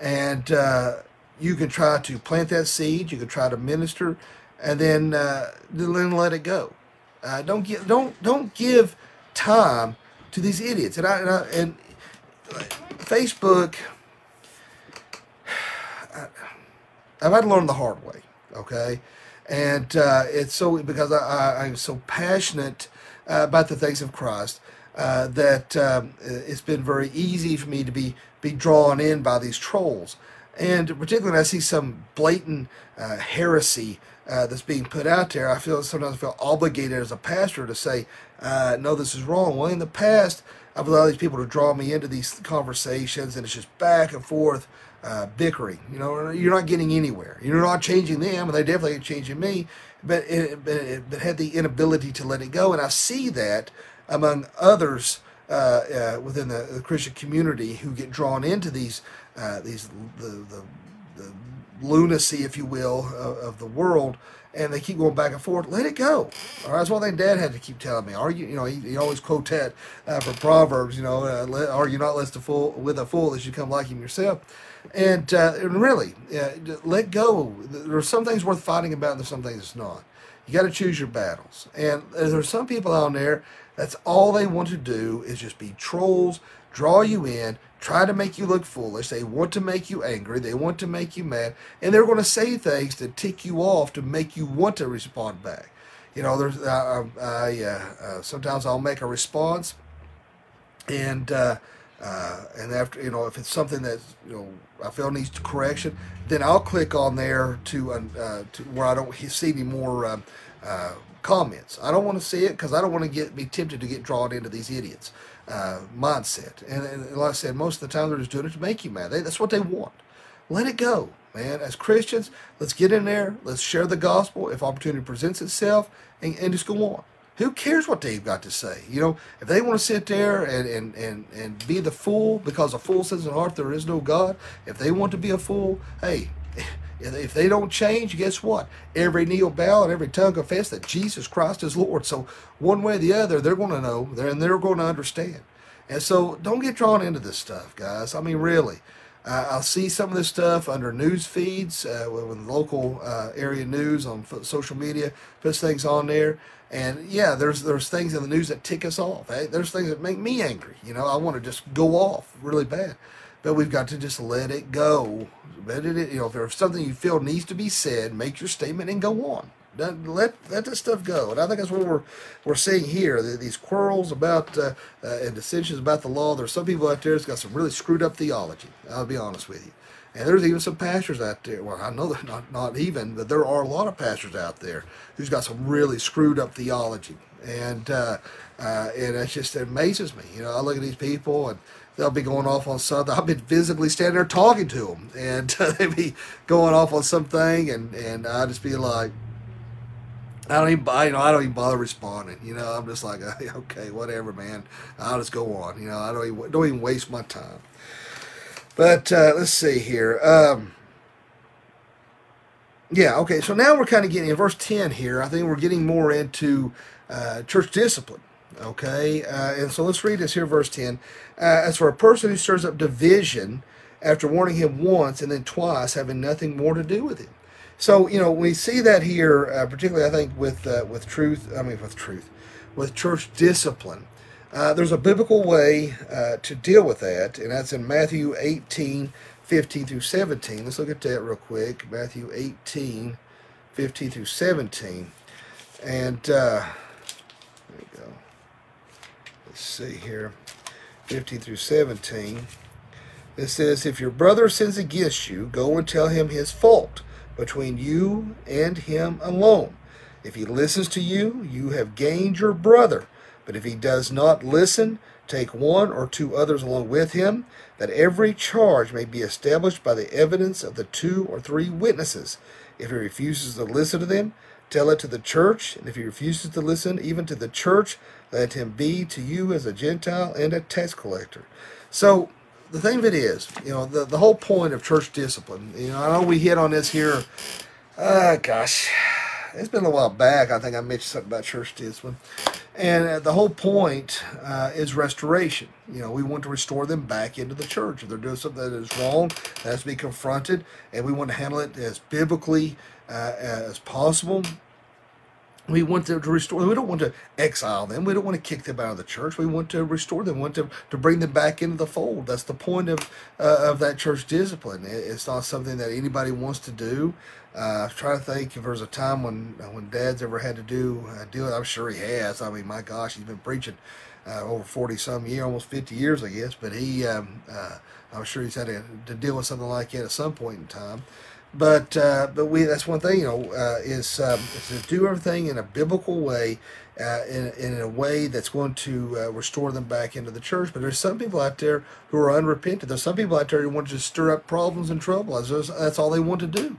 and uh, you can try to plant that seed. You can try to minister, and then uh, then let it go. Uh, don't give don't don't give time to these idiots. And I, and, I, and Facebook, I've had to learn the hard way, okay? And uh, it's so because I, am so passionate uh, about the things of Christ uh, that um, it's been very easy for me to be be drawn in by these trolls. And particularly when I see some blatant uh, heresy uh, that's being put out there, I feel sometimes I feel obligated as a pastor to say, uh, no, this is wrong. Well, in the past, I've allowed these people to draw me into these conversations, and it's just back and forth uh, bickering. You know, you're not getting anywhere. You're not changing them, and they definitely ain't changing me. But it, but, it, but had the inability to let it go, and I see that among others uh, uh, within the, the, Christian community who get drawn into these uh, these the, the, the lunacy, if you will, of, of the world and they keep going back and forth. Let it go. All right, that's one thing Dad had to keep telling me. Argue, you know, he, he always quote that uh, from Proverbs. You know, uh, let, not less the fool with a fool as you come like him yourself. And, uh, and really, uh, let go. There are some things worth fighting about, and there's some things not. You got to choose your battles. And there's some people out there that's all they want to do is just be trolls, draw you in, try to make you look foolish. They want to make you angry. They want to make you mad. And they're going to say things to tick you off to make you want to respond back. You know, there's uh, I, uh, uh, sometimes I'll make a response, and uh, uh, and after you know if it's something that you know I feel needs correction, then I'll click on there to uh, to where I don't see any more um, comments. I don't want to see it because I don't want to get be tempted to get drawn into these idiots uh, mindset. And, and, like I said, most of the time they're just doing it to make you mad. They, that's what they want. Let it go, man. As Christians, let's get in there. Let's share the gospel if opportunity presents itself, and, and just go on. Who cares what they've got to say? You know, if they want to sit there and, and, and, and be the fool because a fool says in heart there is no God, if they want to be a fool, hey, if they don't change, guess what? Every knee will bow and every tongue confess that Jesus Christ is Lord. So one way or the other, they're going to know and they're going to understand. And so don't get drawn into this stuff, guys. I mean, really. I'll see some of this stuff under news feeds uh, local uh, area news on social media puts things on there. And yeah, there's there's things in the news that tick us off. Eh? There's things that make me angry. You know, I want to just go off really bad but we've got to just let it go. Let it, you know, if there's something you feel needs to be said, make your statement and go on. Let let that stuff go, and I think that's what we're we're seeing here. These quarrels about uh, uh, and dissensions about the law. There's some people out there that's got some really screwed up theology. I'll be honest with you. And there's even some pastors out there. Well, I know they're not not even, but there are a lot of pastors out there who's got some really screwed up theology, and uh, uh and it just amazes me. You know, I look at these people and they'll be going off on something. I've been visibly standing there talking to them, and uh, they be going off on something, and and I just be like, I don't even, you know, I don't even bother responding. You know, I'm just like, okay, whatever, man. I'll just go on. You know, I don't even don't even waste my time. But uh, let's see here. Um, yeah, okay. So now we're kind of getting in verse ten here. I think we're getting more into uh, church discipline. Okay, uh, and so let's read this here, verse 10. Uh, As for a person who stirs up division after warning him once and then twice, having nothing more to do with him. So, you know, we see that here, uh, particularly I think with, uh, with truth, I mean, with truth, with church discipline. Uh, there's a biblical way uh, to deal with that, and that's in Matthew 18, 15 through 17. Let's look at that real quick. Matthew 18, 15 through 17. And, let's see here, 15 through 17. It says, If your brother sins against you, go and tell him his fault between you and him alone. If he listens to you, you have gained your brother. But if he does not listen, take one or two others along with him, that every charge may be established by the evidence of the two or three witnesses. If he refuses to listen to them, tell it to the church. And if he refuses to listen even to the church, let him be to you as a Gentile and a tax collector. So the thing of it is, you know, the, the whole point of church discipline, you know, I know we hit on this here, uh, gosh, it's been a while back. I think I mentioned something about church discipline. And uh, the whole point uh, is restoration. You know, we want to restore them back into the church. If they're doing something that is wrong, that has to be confronted, and we want to handle it as biblically uh, as possible. We want to, to restore them. We don't want to exile them. We don't want to kick them out of the church. We want to restore them. We want to, to bring them back into the fold. That's the point of uh, of that church discipline. It's not something that anybody wants to do. Uh, I'm trying to think if there's a time when when Dad's ever had to do uh, deal. With, I'm sure he has. I mean, my gosh, he's been preaching uh, over 40 some years, almost 50 years, I guess. But he, um, uh, I'm sure he's had to, to deal with something like that at some point in time. But uh, but we that's one thing you know uh, is, um, is to do everything in a biblical way, uh, in, in a way that's going to uh, restore them back into the church. But there's some people out there who are unrepentant. There's some people out there who want to stir up problems and trouble. That's, just, that's all they want to do.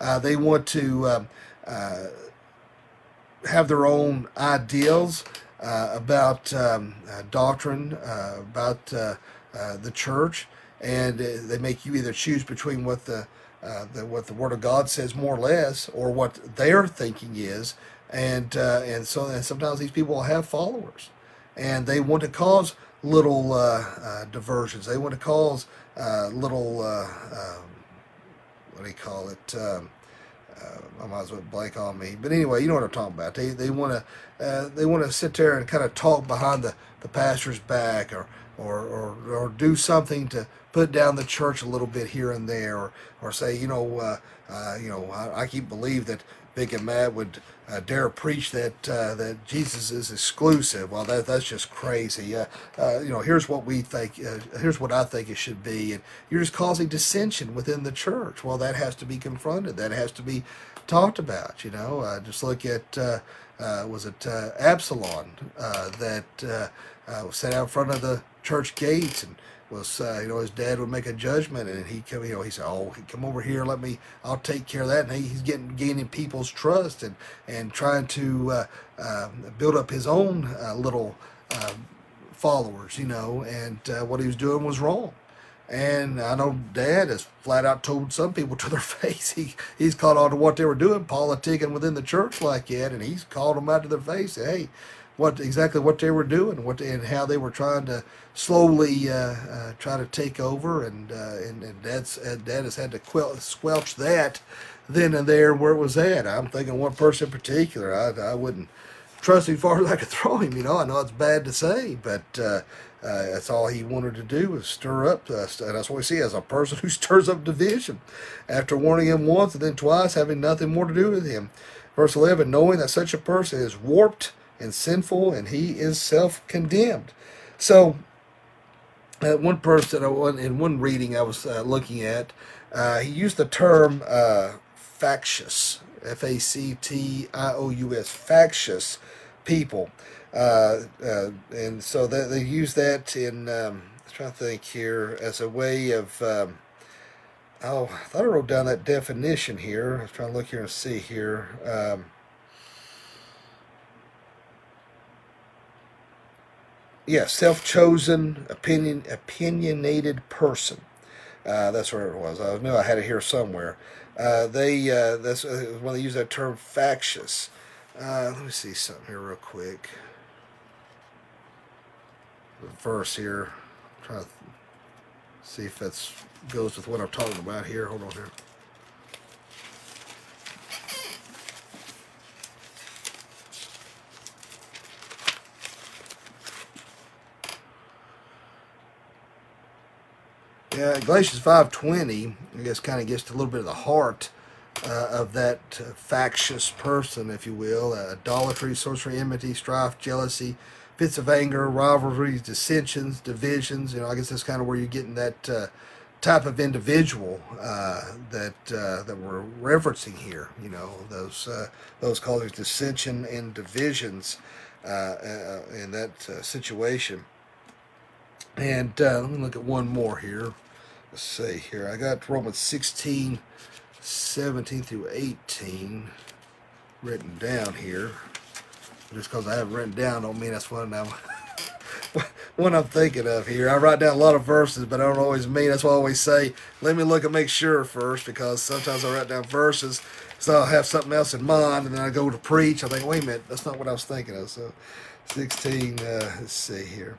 Uh, they want to um, uh, have their own ideals about um, doctrine, about the church, and they make you either choose between what the uh, the, what the Word of God says more or less, or what their thinking is, and uh, and so and sometimes these people have followers, and they want to cause little uh, uh, diversions. They want to cause uh, little um, what do you call it? Um, I might as well blank on me, but anyway, you know what I'm talking about. They they want to they want to sit there and kind of talk behind the, the pastor's back, or, or or or do something to put down the church a little bit here and there, or or say you know you know I, I keep believe that Big and Matt would uh, dare preach that uh, that Jesus is exclusive. Well, that that's just crazy. Uh, uh you know, here's what we think. Uh, here's what I think it should be, and you're just causing dissension within the church. Well, that has to be confronted. That has to be talked about. You know, uh, just look at was it Absalom that was set out front of the church gates and was uh, you know his dad would make a judgment and he come you know he said oh come over here let me I'll take care of that. And he, he's getting gaining people's trust and and trying to uh, uh, build up his own uh, little um, followers you know and uh, what he was doing was wrong. And I know Dad has flat out told some people to their face. He he's caught on to what they were doing politicking within the church like that and he's called them out to their face hey what exactly what they were doing, what and how they were trying to slowly uh, uh, try to take over, and uh, and, and dad has had to quel- squelch that then and there where it was at. I'm thinking one person in particular. I, I wouldn't trust him far as I could throw him. You know, I know it's bad to say, but. Uh, uh, that's all he wanted to do was stir up, uh, and that's what we see as a person who stirs up division. After warning him once and then twice, having nothing more to do with him. Verse 11, knowing that such a person is warped and sinful, and he is self condemned. So, uh, one person in one reading I was uh, looking at, uh, he used the term uh, factious, F A C T I O U S, factious people. Uh, uh, and so that, they use that in, um, I'm trying to think here, as a way of. Um, oh, I thought I wrote down that definition here. I was trying to look here and see here. Um, yeah, self-chosen, opinion, opinionated person. Uh, that's where it was. I knew I had it here somewhere. Uh, they uh, that's uh, when they use that term factious. Uh, let me see something here real quick. The verse here. I'm trying to see if that goes with what I'm talking about here. Hold on here. Yeah, Galatians 5.20, I guess, kind of gets to a little bit of the heart uh, of that uh, factious person, if you will. Uh, idolatry, sorcery, enmity, strife, jealousy, fits of anger, rivalries, dissensions, divisions. You know, I guess that's kind of where you're getting that uh, type of individual uh, that uh, that we're referencing here. You know, those those causes dissension and divisions in that situation. And let me look at one more here let's see here. I got Romans 16, 17 through 18 written down here. Just because I have written down don't mean that's what I'm what I'm thinking of here. I write down a lot of verses, but I don't always mean. That's why I always say, let me look and make sure first, because sometimes I write down verses, so I'll have something else in mind, and then I go to preach. I think, wait a minute, that's not what I was thinking of. So, 16. Uh, let's see here.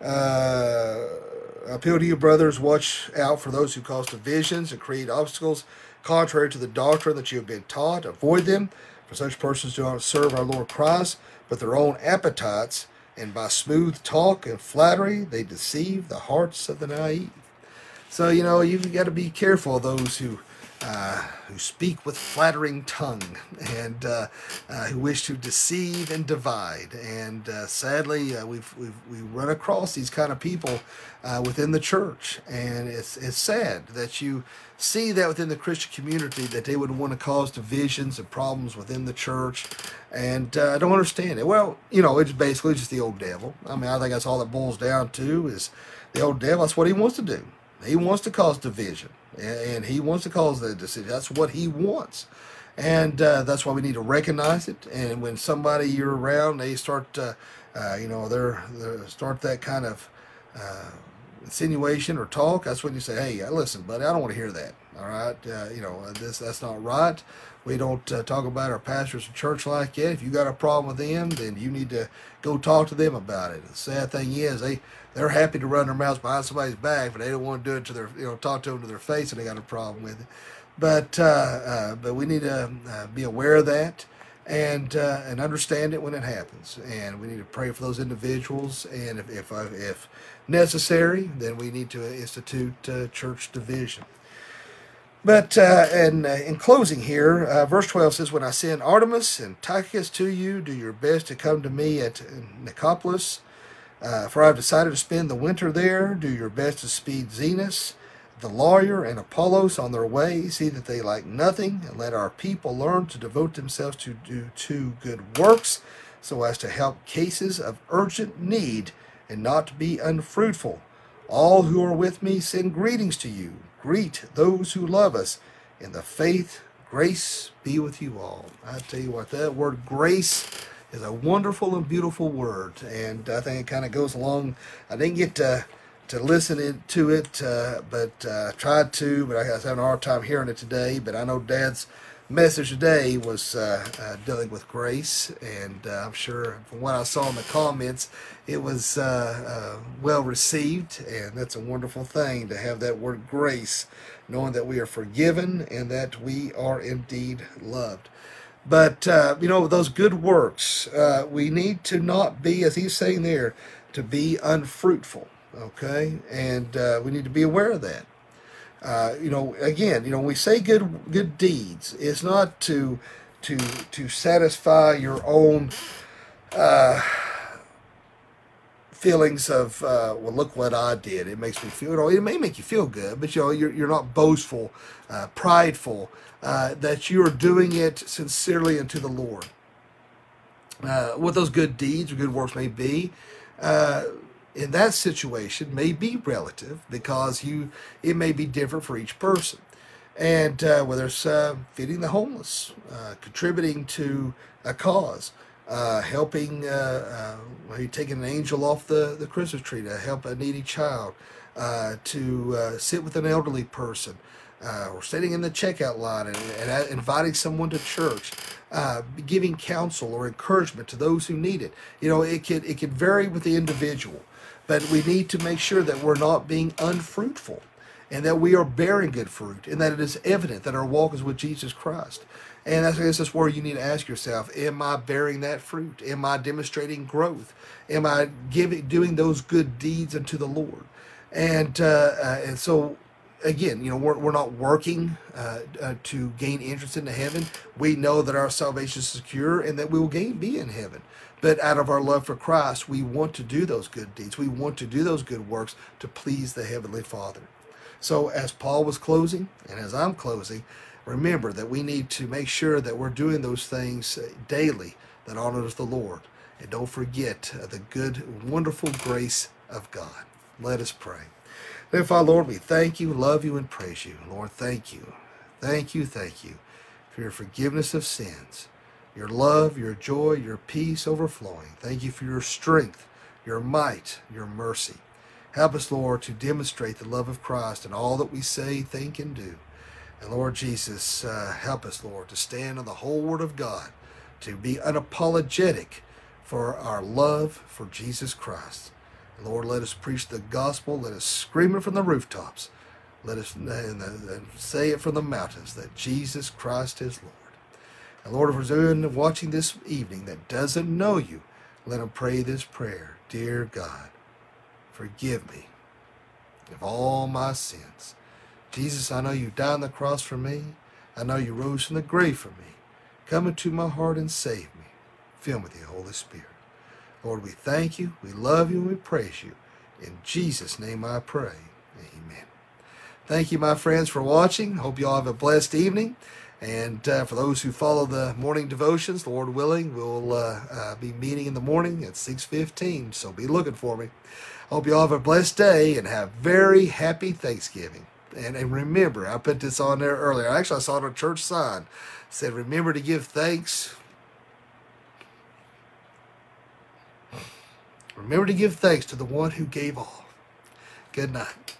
Uh, appeal to you, brothers, watch out for those who cause divisions and create obstacles contrary to the doctrine that you have been taught. Avoid them, for such persons do not serve our Lord Christ, but their own appetites, and by smooth talk and flattery they deceive the hearts of the naive. So, you know, you've got to be careful of those who uh, who speak with flattering tongue and uh, uh, who wish to deceive and divide. And uh, sadly, uh, we've, we've we run across these kind of people within the church, and it's it's sad that you see that within the Christian community that they would want to cause divisions and problems within the church, and I don't understand it. Well, you know, it's basically just the old devil. I mean, I think that's all that boils down to is the old devil. That's what he wants to do. He wants to cause division and he wants to cause that decision. That's what he wants, and uh, that's why we need to recognize it. And when somebody you're around, they start, uh, uh, you know, they're, they're, start that kind of uh, insinuation or talk, that's when you say, "Hey, listen, buddy, I don't want to hear that." All right, uh, you know this that's not right. We don't uh, talk about our pastors and church like that. If you got a problem with them, then you need to go talk to them about it. The sad thing is, they they're happy to run their mouths behind somebody's back, but they don't want to do it to their you know talk to them to their face, and they got a problem with it. But uh, uh, but we need to uh, be aware of that and uh, and understand it when it happens. And we need to pray for those individuals. And if if, uh, if necessary, then we need to institute uh, church division. But uh, and uh, in closing here, uh, verse 12 says, When I send Artemas and Tychicus to you, do your best to come to me at Nicopolis, uh, for I have decided to spend the winter there. Do your best to speed Zenas, the lawyer, and Apollos on their way. See that they lack nothing, and let our people learn to devote themselves to do two good works, so as to help cases of urgent need and not to be unfruitful. All who are with me send greetings to you. Greet those who love us in the faith. Grace be with you all. I tell you what, that word grace is a wonderful and beautiful word, and I think it kind of goes along. I didn't get to to listen to it, uh, but uh, tried to, but I was having a hard time hearing it today. But I know Dad's message today was uh, uh, dealing with grace, and uh, I'm sure from what I saw in the comments, it was uh, uh, well received, and that's a wonderful thing to have that word grace, knowing that we are forgiven and that we are indeed loved. But uh, you know those good works, we need to not be, as he's saying there, to be unfruitful. Okay, and we need to be aware of that. Uh, you know, again, you know, when we say good good deeds, it's not to to to satisfy your own uh, feelings of uh, well, look what I did. It makes me feel. You know, it may make you feel good, but you know, you're you're not boastful, uh, prideful. Uh, that you are doing it sincerely unto the Lord. what those good deeds or good works may be in that situation may be relative because you it may be different for each person and uh, whether it's uh, feeding the homeless uh, contributing to a cause uh, helping uh, uh, taking an angel off the, the christmas tree to help a needy child to sit with an elderly person or sitting in the checkout line and, and inviting someone to church giving counsel or encouragement to those who need it you know it can it can vary with the individual but we need to make sure that we're not being unfruitful and that we are bearing good fruit and that it is evident that our walk is with Jesus Christ. And I guess that's where you need to ask yourself, am I bearing that fruit? Am I demonstrating growth? Am I giving doing those good deeds unto the Lord? And uh, uh, and so again, you know, we're, we're not working uh, uh, to gain entrance into heaven. We know that our salvation is secure and that we will gain be in heaven. But out of our love for Christ, we want to do those good deeds. We want to do those good works to please the Heavenly Father. So, as Paul was closing, and as I'm closing, remember that we need to make sure that we're doing those things daily that honors the Lord. And don't forget the good, wonderful grace of God. Let us pray. Dear Father, Lord, we thank you, love you, and praise you. Lord, thank you. Thank you, thank you for your forgiveness of sins your love, your joy, your peace overflowing. Thank you for your strength, your might, your mercy. Help us, Lord, to demonstrate the love of Christ in all that we say, think, and do. And Lord Jesus, uh, help us, Lord, to stand on the whole Word of God, to be unapologetic for our love for Jesus Christ. Lord, let us preach the gospel. Let us scream it from the rooftops. Let us and say it from the mountains that Jesus Christ is Lord. And Lord, if there's anyone watching this evening that doesn't know you, let them pray this prayer. Dear God, forgive me of all my sins. Jesus, I know you died on the cross for me. I know you rose from the grave for me. Come into my heart and save me. Fill me with the Holy Spirit. Lord, we thank you, we love you, and we praise you. In Jesus' name I pray. Amen. Thank you, my friends, for watching. Hope you all have a blessed evening. And uh, for those who follow the morning devotions, Lord willing, we'll uh, uh, be meeting in the morning at 6.15, so be looking for me. Hope you all have a blessed day and have very happy Thanksgiving. And, and remember, I put this on there earlier. Actually, I saw it on a church sign. It said, remember to give thanks. Remember to give thanks to the one who gave all. Good night.